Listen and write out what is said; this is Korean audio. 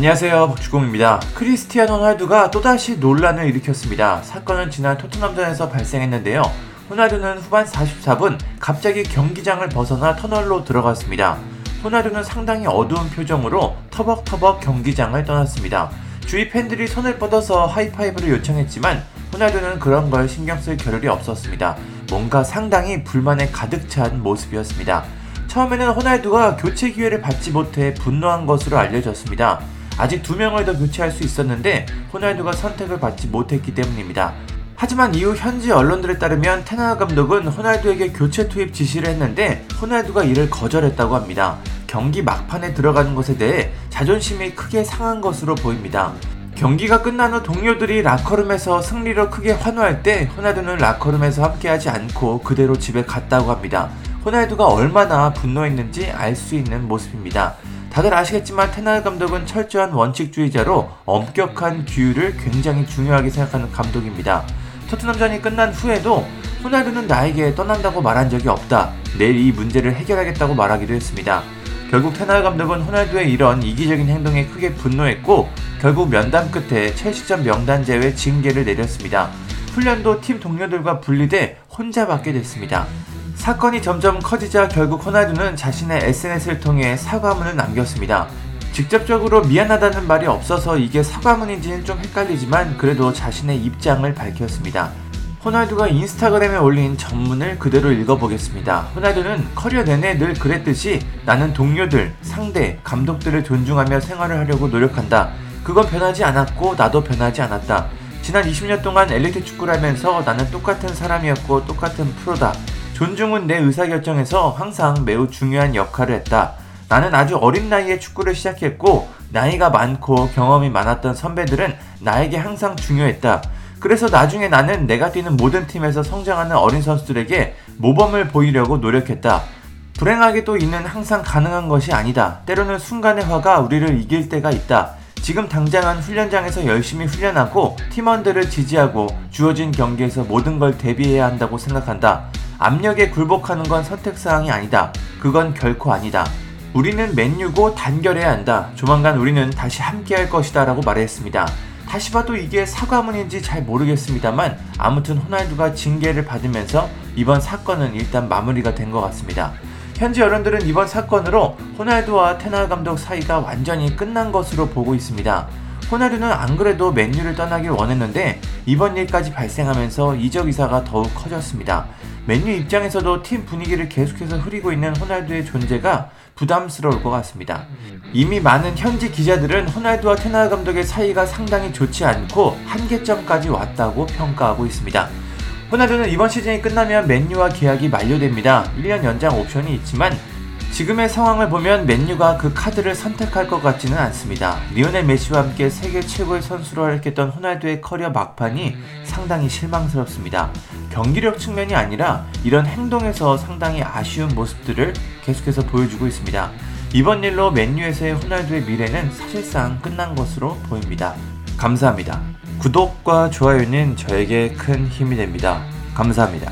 안녕하세요 박주공입니다. 크리스티아노 호날두가 또다시 논란을 일으켰습니다. 사건은 지난 토트넘전에서 발생했는데요. 호날두는 후반 44분 갑자기 경기장을 벗어나 터널로 들어갔습니다. 호날두는 상당히 어두운 표정으로 터벅터벅 경기장을 떠났습니다. 주위 팬들이 손을 뻗어서 하이파이브를 요청했지만 호날두는 그런 걸 신경 쓸 겨를이 없었습니다. 뭔가 상당히 불만에 가득 찬 모습이었습니다. 처음에는 호날두가 교체 기회를 받지 못해 분노한 것으로 알려졌습니다. 아직 두 명을 더 교체할 수 있었는데 호날두가 선택을 받지 못했기 때문입니다. 하지만 이후 현지 언론들에 따르면 테나 감독은 호날두에게 교체 투입 지시를 했는데 호날두가 이를 거절했다고 합니다. 경기 막판에 들어가는 것에 대해 자존심이 크게 상한 것으로 보입니다. 경기가 끝난 후 동료들이 라커룸에서 승리로 크게 환호할 때 호날두는 라커룸에서 함께하지 않고 그대로 집에 갔다고 합니다. 호날두가 얼마나 분노했는지 알 수 있는 모습입니다. 다들 아시겠지만 테나 감독은 철저한 원칙주의자로 엄격한 규율을 굉장히 중요하게 생각하는 감독입니다. 토트넘전이 끝난 후에도 호날두는 나에게 떠난다고 말한 적이 없다. 내일 이 문제를 해결하겠다고 말하기도 했습니다. 결국 테나 감독은 호날두의 이런 이기적인 행동에 크게 분노했고 결국 면담 끝에 첼시전 명단 제외 징계를 내렸습니다. 훈련도 팀 동료들과 분리돼 혼자 받게 됐습니다. 사건이 점점 커지자 결국 호날두는 자신의 SNS를 통해 사과문을 남겼습니다. 직접적으로 미안하다는 말이 없어서 이게 사과문인지는 좀 헷갈리지만 그래도 자신의 입장을 밝혔습니다. 호날두가 인스타그램에 올린 전문을 그대로 읽어보겠습니다. 호날두는 커리어 내내 늘 그랬듯이 나는 동료들, 상대, 감독들을 존중하며 생활을 하려고 노력한다. 그건 변하지 않았고 나도 변하지 않았다. 지난 20년 동안 엘리트 축구를 하면서 나는 똑같은 사람이었고 똑같은 프로다. 존중은 내 의사결정에서 항상 매우 중요한 역할을 했다. 나는 아주 어린 나이에 축구를 시작했고 나이가 많고 경험이 많았던 선배들은 나에게 항상 중요했다. 그래서 나중에 나는 내가 뛰는 모든 팀에서 성장하는 어린 선수들에게 모범을 보이려고 노력했다. 불행하게도 이는 항상 가능한 것이 아니다. 때로는 순간의 화가 우리를 이길 때가 있다. 지금 당장은 훈련장에서 열심히 훈련하고 팀원들을 지지하고 주어진 경기에서 모든 걸 대비해야 한다고 생각한다. 압력에 굴복하는 건 선택사항이 아니다. 그건 결코 아니다. 우리는 맨유고 단결해야 한다. 조만간 우리는 다시 함께할 것이다. 라고 말했습니다. 다시 봐도 이게 사과문인지 잘 모르겠습니다만 아무튼 호날두가 징계를 받으면서 이번 사건은 일단 마무리가 된 것 같습니다. 현지 여론들은 이번 사건으로 호날두와 테나 감독 사이가 완전히 끝난 것으로 보고 있습니다. 호날두는 안 그래도 맨유를 떠나길 원했는데 이번 일까지 발생하면서 이적 의사가 더욱 커졌습니다. 맨유 입장에서도 팀 분위기를 계속해서 흐리고 있는 호날두의 존재가 부담스러울 것 같습니다. 이미 많은 현지 기자들은 호날두와 텐하흐 감독의 사이가 상당히 좋지 않고 한계점까지 왔다고 평가하고 있습니다. 호날두는 이번 시즌이 끝나면 맨유와 계약이 만료됩니다. 1년 연장 옵션이 있지만 지금의 상황을 보면 맨유가 그 카드를 선택할 것 같지는 않습니다. 리오넬 메시와 함께 세계 최고의 선수로 활약했던 호날두의 커리어 막판이 상당히 실망스럽습니다. 경기력 측면이 아니라 이런 행동에서 상당히 아쉬운 모습들을 계속해서 보여주고 있습니다. 이번 일로 맨유에서의 호날두의 미래는 사실상 끝난 것으로 보입니다. 감사합니다. 구독과 좋아요는 저에게 큰 힘이 됩니다. 감사합니다.